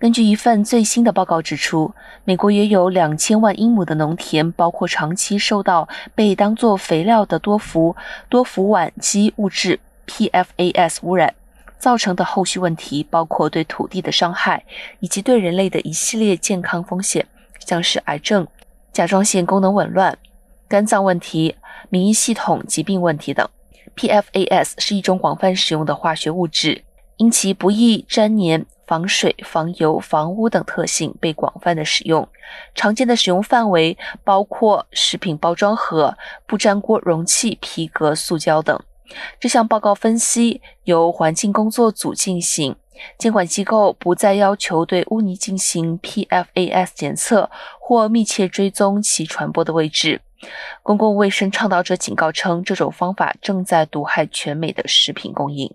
根据一份最新的报告指出，美国约有两千万英亩的农田，包括长期受到被当作肥料的多氟多氟烷基物质 （PFAS） 污染造成的后续问题，包括对土地的伤害，以及对人类的一系列健康风险，像是癌症、甲状腺功能紊乱、肝脏问题、免疫系统疾病问题等。PFAS 是一种广泛使用的化学物质，因其不易粘黏、防水、防油、防污等特性被广泛的使用。常见的使用范围包括食品包装盒、不粘锅容器、皮革、塑胶等。这项报告分析由环境工作组进行，监管机构不再要求对污泥进行 PFAS 检测或密切追踪其传播的位置。公共卫生倡导者警告称，这种方法正在毒害全美的食品供应。